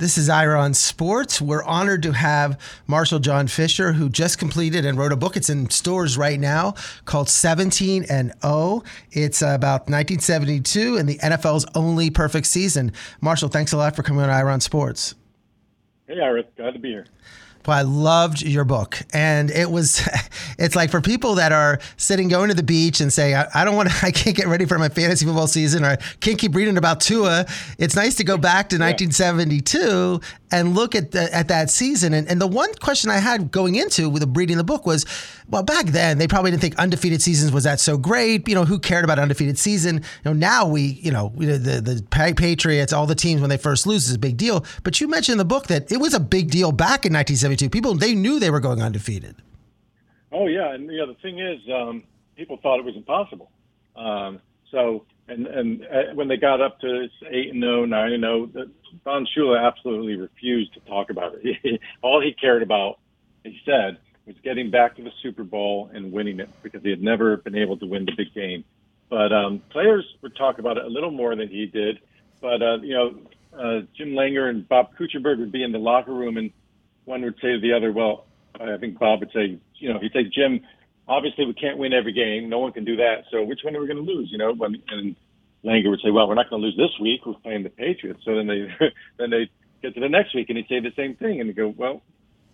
This is Ira on Sports. We're honored to have Marshall John Fisher, who just completed and wrote a book. It's in stores right now called 17 and 0. It's about 1972 and the NFL's only perfect season. Marshall, thanks a lot for coming on Ira on Sports. Hey, Ira. Glad to be here. Well, I loved your book. And it was, it's like for people that are sitting going to the beach and say, I, I don't want to, I can't get ready for my fantasy football season or I can't keep reading about Tua. It's nice to go back to yeah. 1972 and look at the, at that season. And, and the one question I had going into with the reading the book was, well, back then they probably didn't think undefeated seasons was that so great. You know, who cared about undefeated season? You know, now we, you know, the the Patriots, all the teams when they first lose is a big deal. But you mentioned in the book that it was a big deal back in 1972. People they knew they were going undefeated. Oh yeah, and yeah, the thing is, um, people thought it was impossible. Um, so and and uh, when they got up to eight and zero, oh, nine and zero, oh, Don Shula absolutely refused to talk about it. All he cared about, he said, was getting back to the Super Bowl and winning it because he had never been able to win the big game. But um, players would talk about it a little more than he did. But uh, you know, uh, Jim Langer and Bob Kuechenberg would be in the locker room, and one would say to the other, "Well, I think Bob would say, you know, he'd say, Jim, obviously we can't win every game. No one can do that. So which one are we going to lose? You know, when, and Langer would say, well, we're not going to lose this week. We're playing the Patriots. So then they then they get to the next week and he'd say the same thing, and they go, well,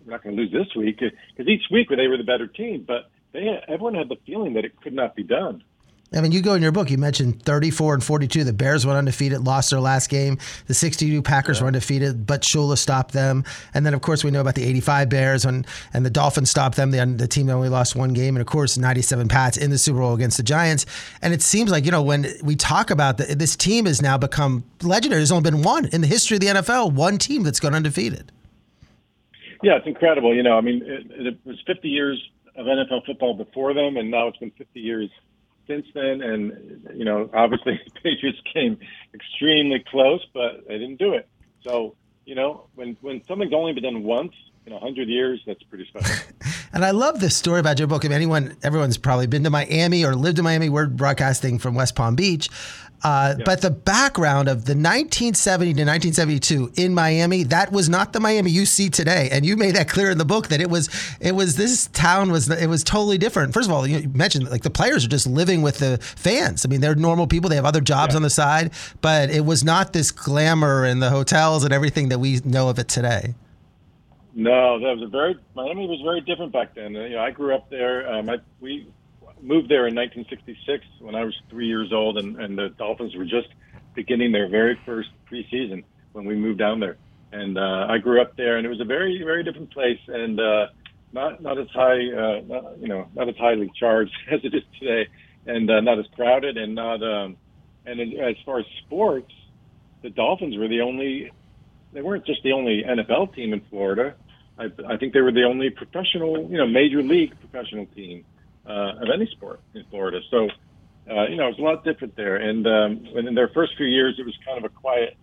we're not going to lose this week because each week they were the better team, but they everyone had the feeling that it could not be done. I mean, you go in your book, you mentioned 34 and 42. The Bears went undefeated, lost their last game. The 62 Packers yeah. were undefeated, but Shula stopped them. And then, of course, we know about the 85 Bears and, and the Dolphins stopped them, the, the team that only lost one game. And, of course, 97 Pats in the Super Bowl against the Giants. And it seems like, you know, when we talk about the, this team has now become legendary. There's only been one in the history of the NFL, one team that's gone undefeated. Yeah, it's incredible. You know, I mean, it, it was 50 years of NFL football before them, and now it's been 50 years – since then. And, you know, obviously the Patriots came extremely close, but they didn't do it. So, you know, when, when something's only been done once in a hundred years, that's pretty special. and I love this story about Joe book. If anyone, everyone's probably been to Miami or lived in Miami. We're broadcasting from West Palm Beach. Uh, yeah. But the background of the 1970 to 1972 in Miami, that was not the Miami you see today, and you made that clear in the book that it was it was this town was it was totally different. First of all, you mentioned like the players are just living with the fans. I mean, they're normal people; they have other jobs yeah. on the side, but it was not this glamour in the hotels and everything that we know of it today. No, that was a very Miami was very different back then. You know, I grew up there. Um, I, we moved there in 1966 when I was three years old, and, and the Dolphins were just beginning their very first preseason when we moved down there. And uh, I grew up there, and it was a very, very different place, and uh, not not as high, uh, not, you know, not as highly charged as it is today, and uh, not as crowded, and not. Um, and in, as far as sports, the Dolphins were the only. They weren't just the only NFL team in Florida. I, I think they were the only professional, you know, major league professional team uh, of any sport in Florida. So, uh, you know, it's a lot different there. And um, in their first few years, it was kind of a quiet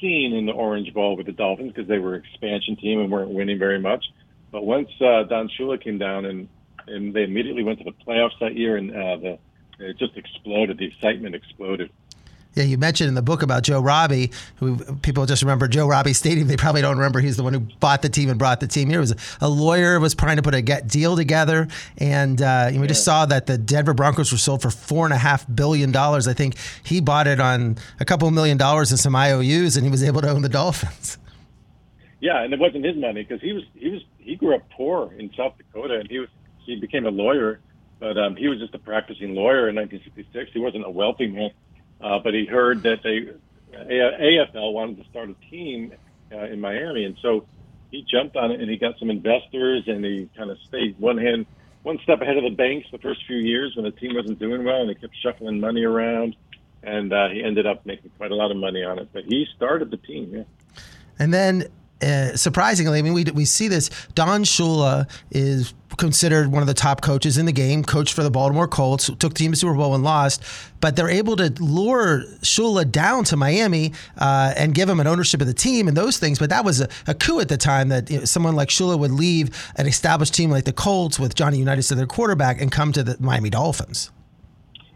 scene in the Orange Bowl with the Dolphins because they were an expansion team and weren't winning very much. But once uh, Don Shula came down and and they immediately went to the playoffs that year, and uh, the it just exploded. The excitement exploded. Yeah, you mentioned in the book about Joe Robbie, who people just remember Joe Robbie Stadium. They probably don't remember he's the one who bought the team and brought the team here. It was a lawyer was trying to put a get deal together, and uh, we yeah. just saw that the Denver Broncos were sold for four and a half billion dollars. I think he bought it on a couple million dollars and some IOUs, and he was able to own the Dolphins. Yeah, and it wasn't his money because he was he was he grew up poor in South Dakota, and he was he became a lawyer, but um, he was just a practicing lawyer in 1966. He wasn't a wealthy man uh, but he heard that they AFL wanted to start a team uh, in Miami, and so he jumped on it and he got some investors and he kind of stayed one hand one step ahead of the banks the first few years when the team wasn't doing well and they kept shuffling money around. And uh, he ended up making quite a lot of money on it. But he started the team yeah. And then uh, surprisingly, I mean, we, we see this. Don Shula is considered one of the top coaches in the game, coached for the Baltimore Colts, took the team to Super Bowl and lost, but they're able to lure Shula down to Miami uh, and give him an ownership of the team and those things. But that was a, a coup at the time that you know, someone like Shula would leave an established team like the Colts with Johnny Unitas as their quarterback and come to the Miami Dolphins.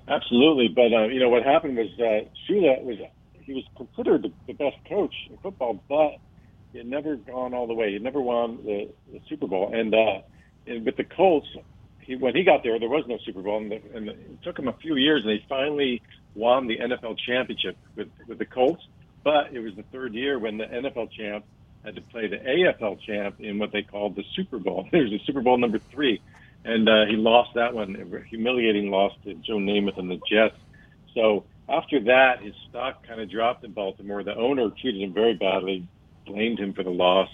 Absolutely, but uh, you know what happened was uh, Shula was he was considered the best coach in football, but he never gone all the way. He never won the, the Super Bowl, and, uh, and with the Colts, he when he got there, there was no Super Bowl, and, the, and the, it took him a few years, and he finally won the NFL championship with with the Colts. But it was the third year when the NFL champ had to play the AFL champ in what they called the Super Bowl. It was the Super Bowl number three, and uh, he lost that one, a humiliating loss to Joe Namath and the Jets. So after that, his stock kind of dropped in Baltimore. The owner treated him very badly, blamed him for the loss,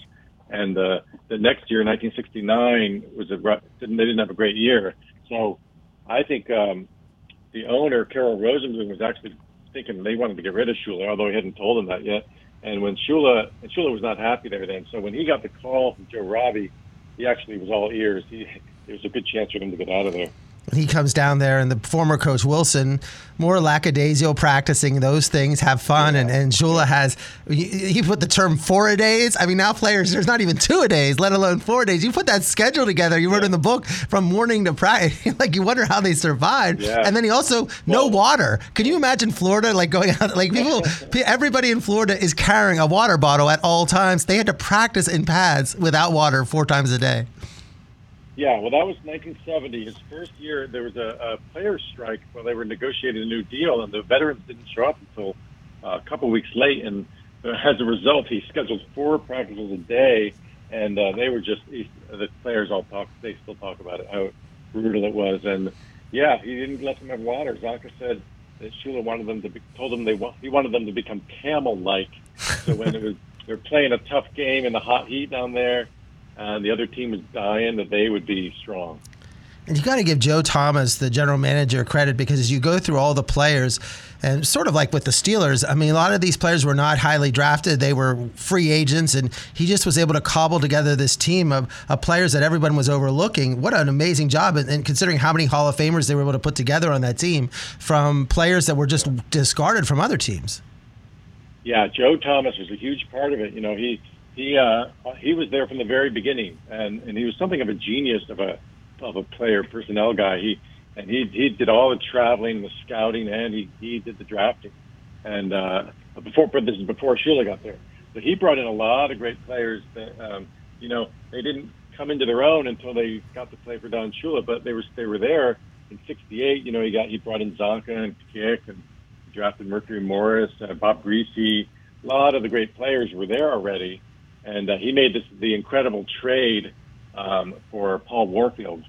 and uh, the next year, 1969, was a didn't they didn't have a great year. So I think um, the owner Carroll Rosenbloom was actually thinking they wanted to get rid of Shula, although he hadn't told them that yet. And when Shula and Shula was not happy there then, so when he got the call from Joe Robbie, he actually was all ears. He there was a good chance for him to get out of there he comes down there and the former coach Wilson, more lackadaisical practicing those things, have fun. Yeah. And, and Shula has, he put the term four a days. I mean, now players, there's not even two a days, let alone four days. You put that schedule together. You wrote yeah. in the book from morning to practice. like you wonder how they survived. Yeah. And then he also, no water. Can you imagine Florida like going out, like people, everybody in Florida is carrying a water bottle at all times. They had to practice in pads without water four times a day. Yeah, well, that was 1970. His first year, there was a, a players' strike while they were negotiating a new deal, and the veterans didn't show up until uh, a couple weeks late. And uh, as a result, he scheduled four practices a day, and uh, they were just he, the players all talk. They still talk about it how brutal it was. And yeah, he didn't let them have water. Csonka said that Shula wanted them to be, told them they want he wanted them to become camel-like. So when it was they're playing a tough game in the hot heat down there and the other team is dying, that they would be strong. And you got to give Joe Thomas, the general manager, credit because as you go through all the players, and sort of like with the Steelers, I mean, a lot of these players were not highly drafted. They were free agents, and he just was able to cobble together this team of, of players that everyone was overlooking. What an amazing job. And, and, considering how many Hall of Famers they were able to put together on that team from players that were just discarded from other teams. Yeah, Joe Thomas was a huge part of it. You know, he he uh, he was there from the very beginning, and and he was something of a genius of a of a player personnel guy. He and he he did all the traveling, the scouting, and he he did the drafting. And uh, before, but this is before Shula got there. So he brought in a lot of great players that um, you know they didn't come into their own until they got to play for Don Shula, but they were they were there in '68. You know, he got he brought in Csonka and Kiick and drafted Mercury Morris, uh, Bob Griese. A lot of the great players were there already and uh, he made this the incredible trade um, for Paul Warfield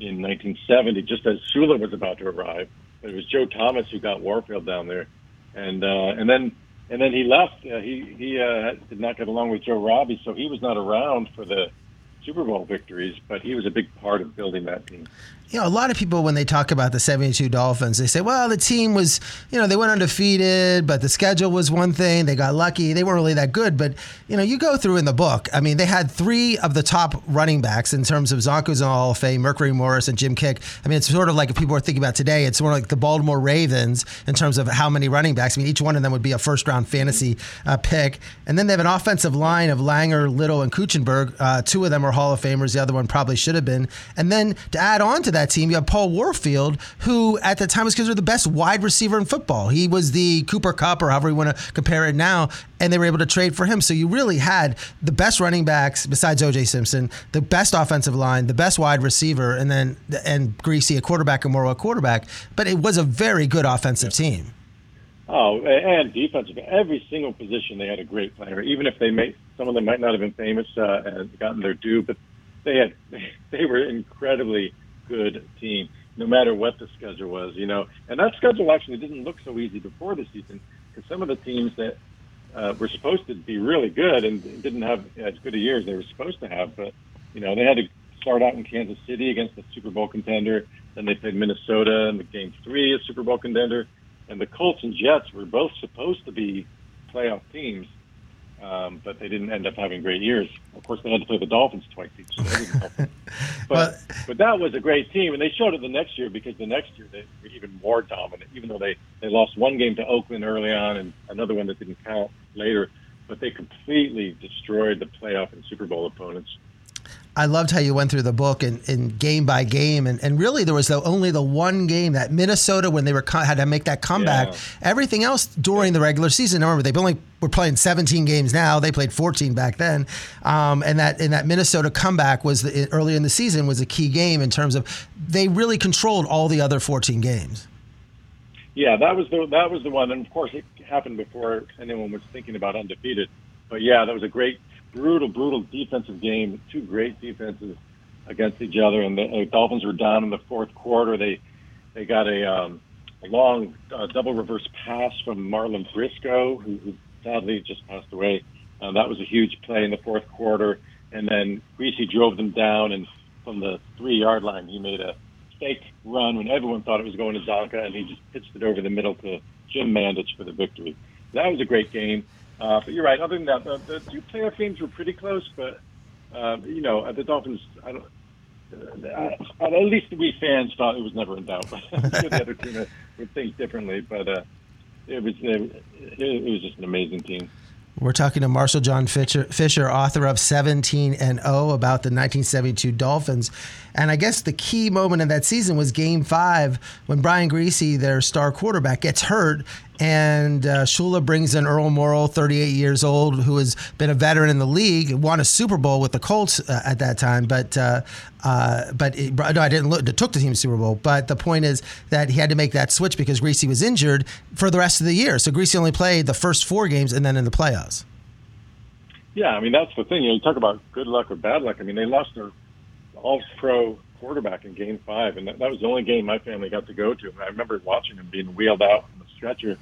in 1970, just as Shula was about to arrive. It was Joe Thomas who got Warfield down there, and uh, and then and then he left. Uh, he he uh, did not get along with Joe Robbie, so he was not around for the Super Bowl victories, but he was a big part of building that team you know, a lot of people when they talk about the 72 Dolphins, they say, well, the team was, you know, they went undefeated, but the schedule was one thing. They got lucky. They weren't really that good. But, you know, you go through in the book, I mean, they had three of the top running backs in terms of Csonka's in Hall of Fame, Mercury Morris, and Jim Kiick. I mean, it's sort of like if people are thinking about today, it's more like the Baltimore Ravens in terms of how many running backs. I mean, each one of them would be a first round fantasy uh, pick. And then they have an offensive line of Langer, Little, and Kuechenberg. Uh, two of them are Hall of Famers. The other one probably should have been. And then to add on to that, that team, you have Paul Warfield, who at the time was considered the best wide receiver in football. He was the Cooper Kupp, or however you want to compare it now, and they were able to trade for him. So you really had the best running backs besides O.J. Simpson, the best offensive line, the best wide receiver, and then and Griese, a quarterback, and Morrall, a quarterback. But it was a very good offensive team. Oh, and defensive. Every single position, they had a great player. Even if they made some of them might not have been famous uh, and gotten their due, but they had they were incredibly good team, no matter what the schedule was, you know. And that schedule actually didn't look so easy before the season because some of the teams that uh, were supposed to be really good and didn't have as good a year as they were supposed to have, but you know they had to start out in Kansas City against the Super Bowl contender. Then they played Minnesota in the game three, a Super Bowl contender, and the Colts and Jets were both supposed to be playoff teams um, but they didn't end up having great years. Of course, they had to play the Dolphins twice each. So but well, but that was a great team, and they showed it the next year because the next year they were even more dominant. Even though they they lost one game to Oakland early on and another one that didn't count later, but they completely destroyed the playoff and Super Bowl opponents. I loved how you went through the book and, and game by game, and, and really there was the, only the one game that Minnesota when they were had to make that comeback. Yeah. Everything else during the regular season, remember they only were playing 17 games now. They played 14 back then, um, and that in that Minnesota comeback was the, early in the season was a key game in terms of they really controlled all the other 14 games. Yeah, that was the that was the one, and of course it happened before anyone was thinking about undefeated. But yeah, that was a great brutal, brutal defensive game. Two great defenses against each other, and the Dolphins were down in the fourth quarter. They they got a, um, a long uh, double reverse pass from Marlon Briscoe, who, who sadly just passed away. Uh, that was a huge play in the fourth quarter, and then Griese drove them down, and from the three yard line, he made a fake run when everyone thought it was going to Csonka, and he just pitched it over the middle to Jim Mandich for the victory. That was a great game. Uh, but you're right. Other than that, the, the two playoff games were pretty close. But um, you know, the Dolphins. I don't. Uh, at least we fans thought it was never in doubt. the other team would think differently, but uh, it was it, it was just an amazing team. We're talking to Marshall John Fisher, Fisher, author of 17 and 0 about the 1972 Dolphins. And I guess the key moment of that season was game five when Brian Griese, their star quarterback, gets hurt. And uh, Shula brings in Earl Morrall, 38 years old, who has been a veteran in the league, won a Super Bowl with the Colts uh, at that time. But uh, uh but it, no, I didn't look. It took the team Super Bowl. But the point is that he had to make that switch because Griese was injured for the rest of the year. So Griese only played the first four games and then in the playoffs. Yeah, I mean that's the thing. You, know, you talk about good luck or bad luck. I mean they lost their all-pro quarterback in Game Five, and that, that was the only game my family got to go to. I remember watching him being wheeled out on the stretcher,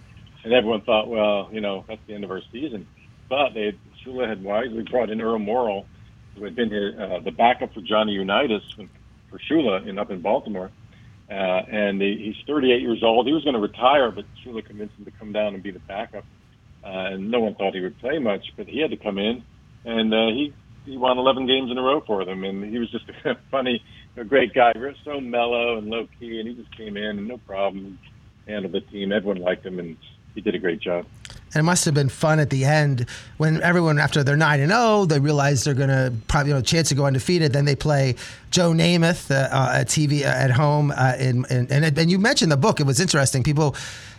and everyone thought, well, you know, that's the end of our season. But they Shula had wisely brought in Earl Morrall, who had been his, uh, the backup for Johnny Unitas for Shula in up in Baltimore. Uh, and he, he's 38 years old. He was going to retire, but Shula convinced him to come down and be the backup. Uh, and no one thought he would play much, but he had to come in, and uh, he he won 11 games in a row for them, and he was just a funny, a great guy, He was so mellow and low key, and he just came in and no problem handled the team. Everyone liked him, and he did a great job. And it must have been fun at the end when everyone, after they're nine and zero, oh, they realize they're going to probably you know a chance to go undefeated. Then they play Joe Namath uh, uh, at TV uh, at home, uh, in, in, and and you mentioned the book. It was interesting. People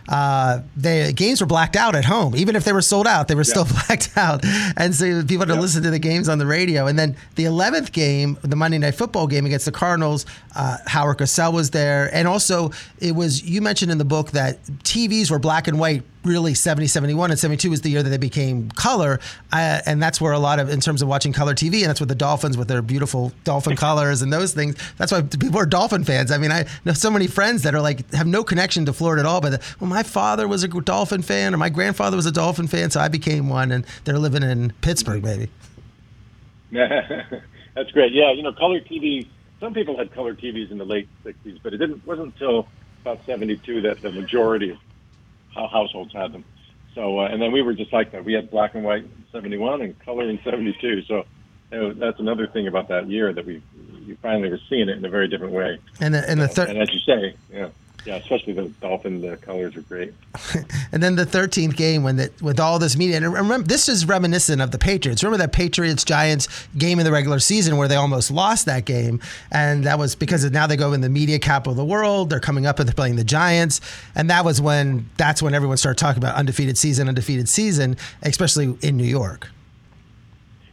uh, the games were blacked out at home. Even if they were sold out, they were yeah. still blacked out. And so people had to listen to the games on the radio. And then the 11th game, the Monday Night Football game against the Cardinals, uh, Howard Cosell was there. And also, it was, you mentioned in the book that TVs were black and white really 70 71 and 72 was the year that they became color uh, and that's where a lot of in terms of watching color tv and that's what the dolphins with their beautiful dolphin colors and those things that's why people are dolphin fans i mean i know so many friends that are like have no connection to florida at all but well my father was a dolphin fan or my grandfather was a dolphin fan so i became one and they're living in pittsburgh maybe that's great yeah you know color tv some people had color tvs in the late 60s but it didn't wasn't until about 72 that the majority of households had them. So, uh, and then we were just like that. We had black and white in 71 and color in 72. So that's another thing about that year that we, you finally were seeing it in a very different way. And the, and the third, and as you say, yeah. Yeah, especially the dolphin. The colors are great. and then the thirteenth game, when the, with all this media, and remember, this is reminiscent of the Patriots. Remember that Patriots Giants game in the regular season where they almost lost that game, and that was because now they go in the media capital of the world. They're coming up and they're playing the Giants, and that was when that's when everyone started talking about undefeated season, undefeated season, especially in New York.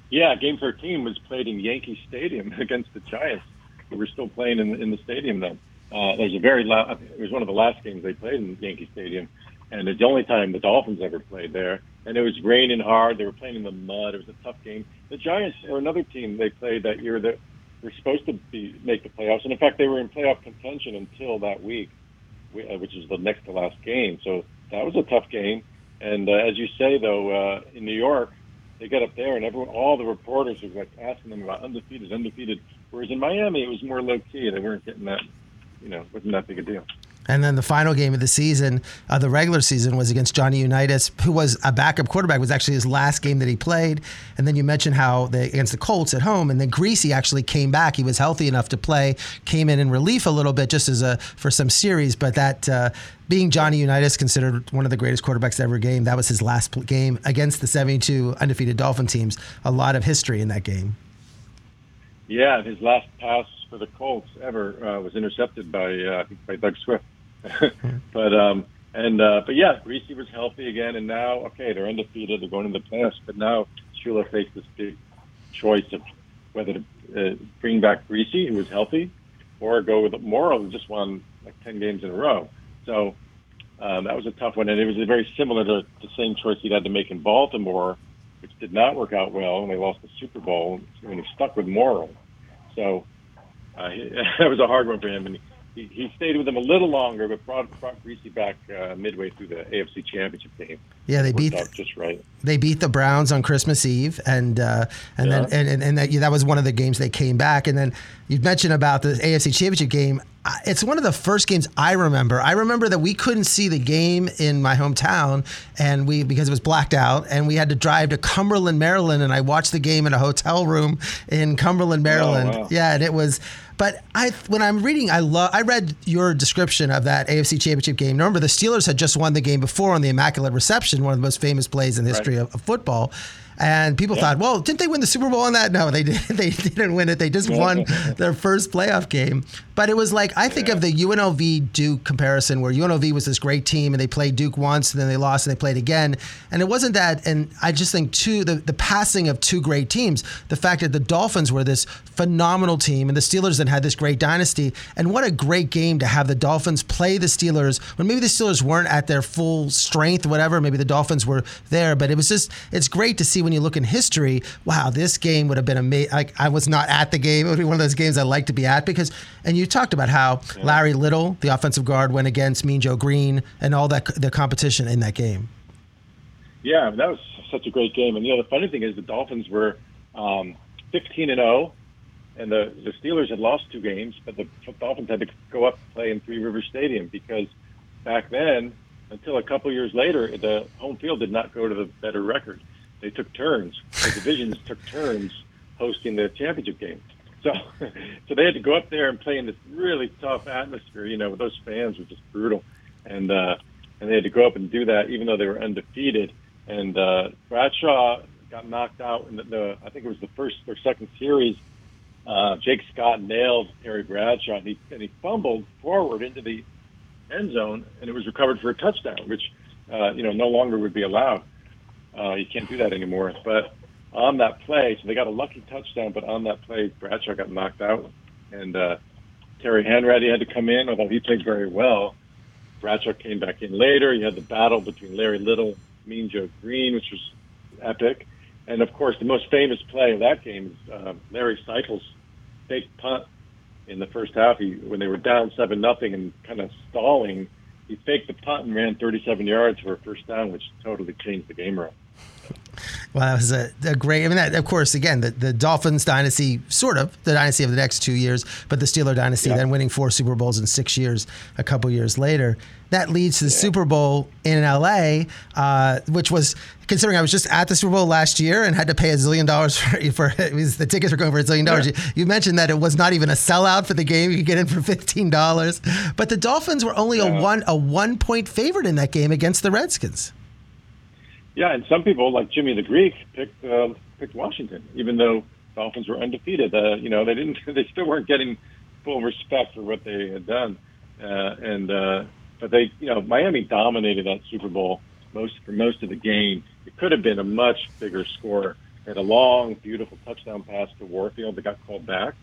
Yeah, Game 13 was played in Yankee Stadium against the Giants. We were still playing in, in the stadium then. Uh, there's a very it was one of the last games they played in Yankee Stadium, and it's the only time the Dolphins ever played there. And it was raining hard. They were playing in the mud. It was a tough game. The Giants are another team they played that year that were supposed to be make the playoffs, and in fact, they were in playoff contention until that week, uh, which is the next to last game. So that was a tough game. And uh, as you say, though, uh, in New York, they got up there, and everyone, all the reporters were like asking them about undefeated, undefeated. Whereas in Miami, it was more low key. They weren't getting that you know, wasn't that big a deal. And then the final game of the season, uh, the regular season, was against Johnny Unitas, who was a backup quarterback. It was actually his last game that he played. And then you mentioned how they against the Colts at home, and then Griese actually came back. He was healthy enough to play, came in in relief a little bit just as a for some series. But that uh, being Johnny Unitas, considered one of the greatest quarterbacks ever game, that was his last game against the 72 undefeated Dolphin teams. A lot of history in that game. Yeah, his last pass for the Colts ever uh, was intercepted by uh, by Doug Swift. but um, and uh, but yeah, Griese was healthy again, and now okay, they're undefeated. They're going into the playoffs, but now Shula faced this big choice of whether to uh, bring back Griese, who was healthy, or go with Morrall, who just won like ten games in a row. So um, that was a tough one, and it was very similar to the same choice he'd had to make in Baltimore, which did not work out well, and they lost the Super Bowl, and he stuck with Morrall. So uh, he, that was a hard one for him, and he, he, stayed with them a little longer, but brought, brought Griese back uh, midway through the AFC Championship game. Yeah, they beat just right. They beat the Browns on Christmas Eve, and uh, and yeah. then and, and, that, that was one of the games they came back. And then you mentioned about the AFC Championship game. It's one of the first games I remember. I remember that we couldn't see the game in my hometown, and we because it was blacked out, and we had to drive to Cumberland, Maryland, and I watched the game in a hotel room in Cumberland, Maryland. Oh, wow. Yeah, and it was but I, when I'm reading, I love. I read your description of that AFC Championship game. Remember, the Steelers had just won the game before on the Immaculate Reception, one of the most famous plays in the history right. of, of football. And people yeah. thought, well, didn't they win the Super Bowl on that? No, they did. They didn't win it. They just won their first playoff game. But it was like I think yeah. of the UNLV Duke comparison, where UNLV was this great team and they played Duke once, and then they lost and they played again. And it wasn't that. And I just think two the the passing of two great teams, the fact that the Dolphins were this phenomenal team and the Steelers then had this great dynasty. And what a great game to have the Dolphins play the Steelers when maybe the Steelers weren't at their full strength, whatever. Maybe the Dolphins were there, but it was just it's great to see when you look in history, wow, this game would have been amazing. Like I was not at the game. It would be one of those games I like to be at because, and you talked about how yeah. Larry Little, the offensive guard, went against Mean Joe Greene and all that the competition in that game. Yeah, that was such a great game. And you know, the funny thing is the Dolphins were um, 15 and 0, and the the Steelers had lost two games, but the Dolphins had to go up and play in Three River Stadium because back then, until a couple years later, the home field did not go to the better record they took turns. The divisions took turns hosting the championship game. So, so they had to go up there and play in this really tough atmosphere. You know, those fans were just brutal, and uh, and they had to go up and do that, even though they were undefeated. And uh, Bradshaw got knocked out in the, the I think it was the first or second series. Uh, Jake Scott nailed Terry Bradshaw, and he and he fumbled forward into the end zone, and it was recovered for a touchdown, which uh, you know no longer would be allowed. Uh, you can't do that anymore. But on that play, so they got a lucky touchdown, but on that play, Bradshaw got knocked out, and uh, Terry Hanratty had to come in, although he played very well. Bradshaw came back in later. You had the battle between Larry Little, Mean Joe Greene, which was epic, and of course the most famous play of that game is uh, Larry Seiple's fake punt in the first half. He, when they were down seven nothing and kind of stalling, he faked the punt and ran 37 yards for a first down, which totally changed the game around. Well, that was a, a, great. I mean, that of course, again, the, the Dolphins dynasty, sort of the dynasty of the next two years, but the Steeler dynasty, yeah. then winning four Super Bowls in six years, a couple years later. That leads to the yeah. Super Bowl in LA, uh, which was considering I was just at the Super Bowl last year and had to pay a zillion dollars for, for the tickets were going for a zillion dollars. Yeah. You, you, mentioned that it was not even a sellout for the game; you could get in for fifteen dollars. But the Dolphins were only a one a one point favorite in that game against the Redskins. Yeah, and some people like Jimmy the Greek picked uh, picked Washington, even though Dolphins were undefeated. Uh, you know, they didn't. They still weren't getting full respect for what they had done, uh, and uh, but they, you know, Miami dominated that Super Bowl most for most of the game. It could have been a much bigger score. They had a long, beautiful touchdown pass to Warfield that got called back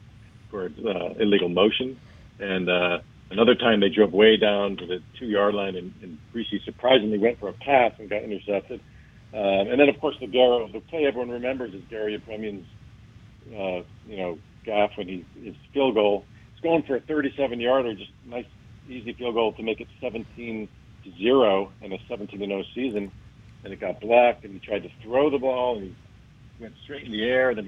for uh, illegal motion, and uh, another time they drove way down to the two yard line, and, and Griese surprisingly went for a pass and got intercepted. Um, and then, of course, the Garo, the play everyone remembers is Garo Yepremian's, uh, you know, gaffe when he his field goal. He's going for a 37-yarder, just nice, easy field goal to make it 17 to zero in a 17 to 0 season. And it got blocked, and he tried to throw the ball, and he went straight in the air. And then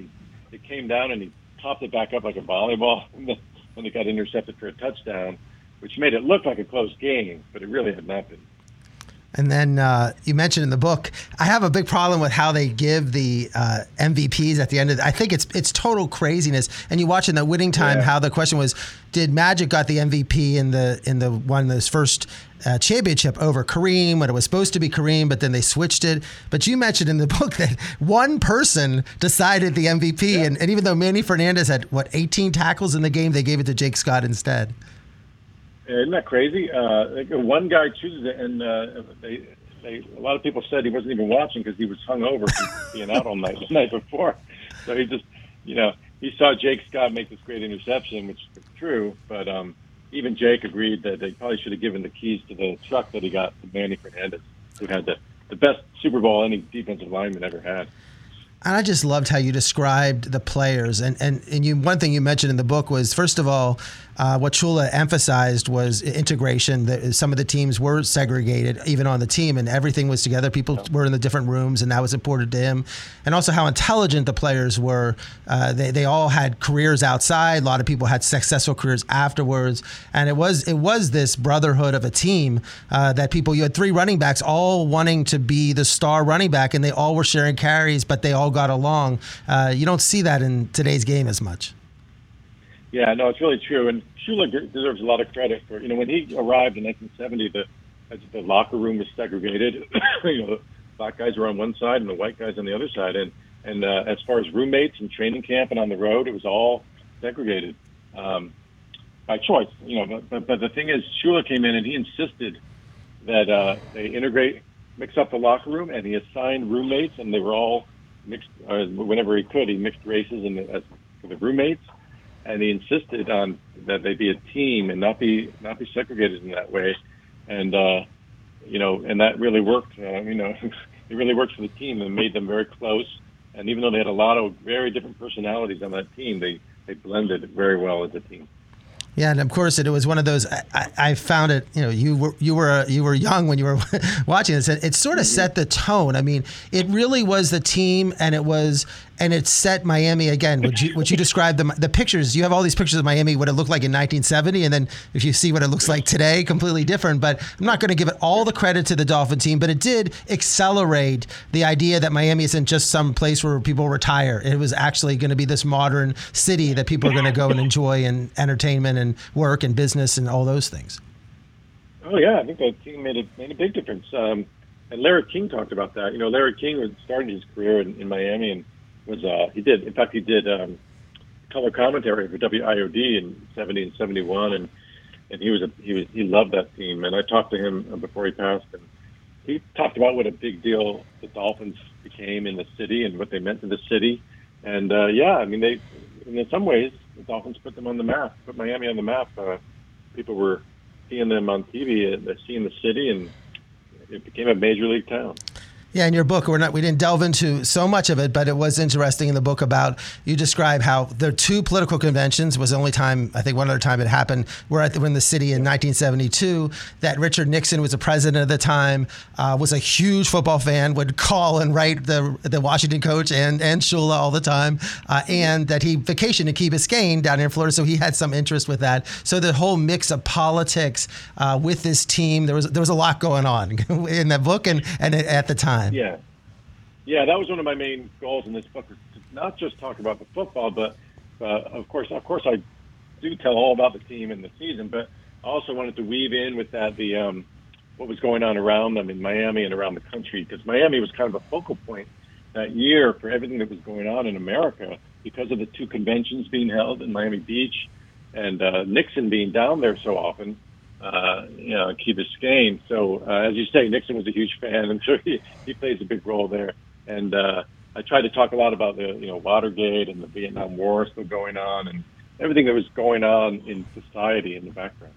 he it came down, and he popped it back up like a volleyball, and when it got intercepted for a touchdown, which made it look like a close game, but it really had not been. And then uh, you mentioned in the book, I have a big problem with how they give the uh, MVPs at the end of. The, I think it's it's total craziness. And you watch in the winning time Yeah. how the question was, did Magic got the MVP in the in the one those first uh, championship over Kareem when it was supposed to be Kareem, but then they switched it. But you mentioned in the book that one person decided the MVP, and, and even though Manny Fernandez had what 18 tackles in the game, they gave it to Jake Scott instead. Isn't that crazy? Uh, one guy chooses it, and uh, they, they, a lot of people said he wasn't even watching because he was hungover from being out all night the night before. So he just, you know, he saw Jake Scott make this great interception, which is true. But um, even Jake agreed that they probably should have given the keys to the truck that he got to Manny Fernandez, who had the, the best Super Bowl any defensive lineman ever had. And I just loved how you described the players. And, and, and you, one thing you mentioned in the book was, first of all, uh, what Shula emphasized was integration. That some of the teams were segregated, even on the team, and everything was together. People were in the different rooms, and that was important to him. And also how intelligent the players were. Uh, they, they all had careers outside. A lot of people had successful careers afterwards. And it was it was this brotherhood of a team uh, that people. You had three running backs, all wanting to be the star running back, and they all were sharing carries, but they all got along. Uh, you don't see that in today's game as much. Yeah, no, it's really true. And Shula deserves a lot of credit for, you know, when he arrived in 1970, the the locker room was segregated. you know, the black guys were on one side and the white guys on the other side. And and uh, as far as roommates and training camp and on the road, it was all segregated um, by choice. You know, but, but but the thing is, Shula came in and he insisted that uh, they integrate, mix up the locker room, and he assigned roommates, and they were all mixed. Uh, whenever he could, he mixed races and as for the roommates and he insisted on that they be a team and not be not be segregated in that way, and uh, you know, and that really worked. Uh, you know, it really worked for the team and made them very close. And even though they had a lot of very different personalities on that team, they they blended very well as a team. Yeah, and of course it, was one of those. I, I, I, found it. You know, you were you were you were young when you were watching this. It, it sort of mm-hmm. set the tone. I mean, it really was the team, and it was and it set Miami again. Would you would you describe the the pictures? You have all these pictures of Miami, what it looked like in 1970, and then if you see what it looks like today, completely different. But I'm not going to give it all the credit to the Dolphin team, but it did accelerate the idea that Miami isn't just some place where people retire. It was actually going to be this modern city that people are going to go and enjoy and entertainment and work and business and all those things. Oh yeah, I think that team made a made a big difference. Um, and Larry King talked about that. You know, Larry King was starting his career in, in Miami and was uh, he did in fact he did um, color commentary for WIOD in '70 and '71, and and he was a, he was he loved that team. And I talked to him before he passed, and he talked about what a big deal the Dolphins became in the city and what they meant to the city. And uh, yeah, I mean they in some ways the Dolphins put them on the map, put Miami on the map. Uh, people were seeing them on TV, and seeing the city, and it became a major league town. Yeah, in your book, we're not we didn't delve into so much of it, but it was interesting in the book about you describe how the two political conventions was the only time I think one other time it happened. We're at the, in the city in 1972. That Richard Nixon was the president at the time, uh, was a huge football fan, would call and write the the Washington coach and and Shula all the time, uh, and that he vacationed in Key Biscayne down in Florida, so he had some interest with that. So the whole mix of politics uh, with this team, there was there was a lot going on in that book and and at the time time. Yeah, yeah, that was one of my main goals in this book, not just talk about the football, but uh, of course, of course, I do tell all about the team and the season, but I also wanted to weave in with that the um, what was going on around them in Miami and around the country, because Miami was kind of a focal point that year for everything that was going on in America because of the two conventions being held in Miami Beach and uh, Nixon being down there so often uh, you know, Key Biscayne. So, uh, as you say, Nixon was a huge fan, and so he, he plays a big role there. And uh, I tried to talk a lot about the, you know, Watergate and the Vietnam War still going on, and everything that was going on in society in the background.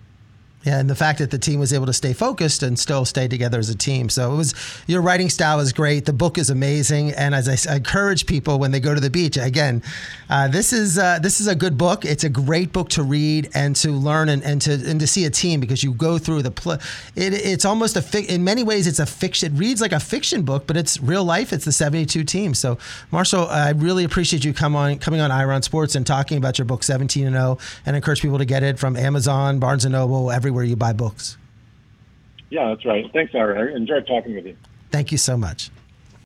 Yeah, and the fact that the team was able to stay focused and still stay together as a team. So it was your writing style is great. The book is amazing, and as I, I encourage people when they go to the beach, again, uh, this is uh, this is a good book. It's a great book to read and to learn and, and to and to see a team because you go through the pl- it, it's almost a fi- in many ways it's a fiction. It reads like a fiction book, but it's real life. It's the seventy two team. So Marshall, I really appreciate you come on coming on Ira on Sports and talking about your book Seventeen and Zero, and encourage people to get it from Amazon, Barnes and Noble, every everywhere you buy books. Yeah, that's right. Thanks, Ira. I enjoyed talking with you. Thank you so much.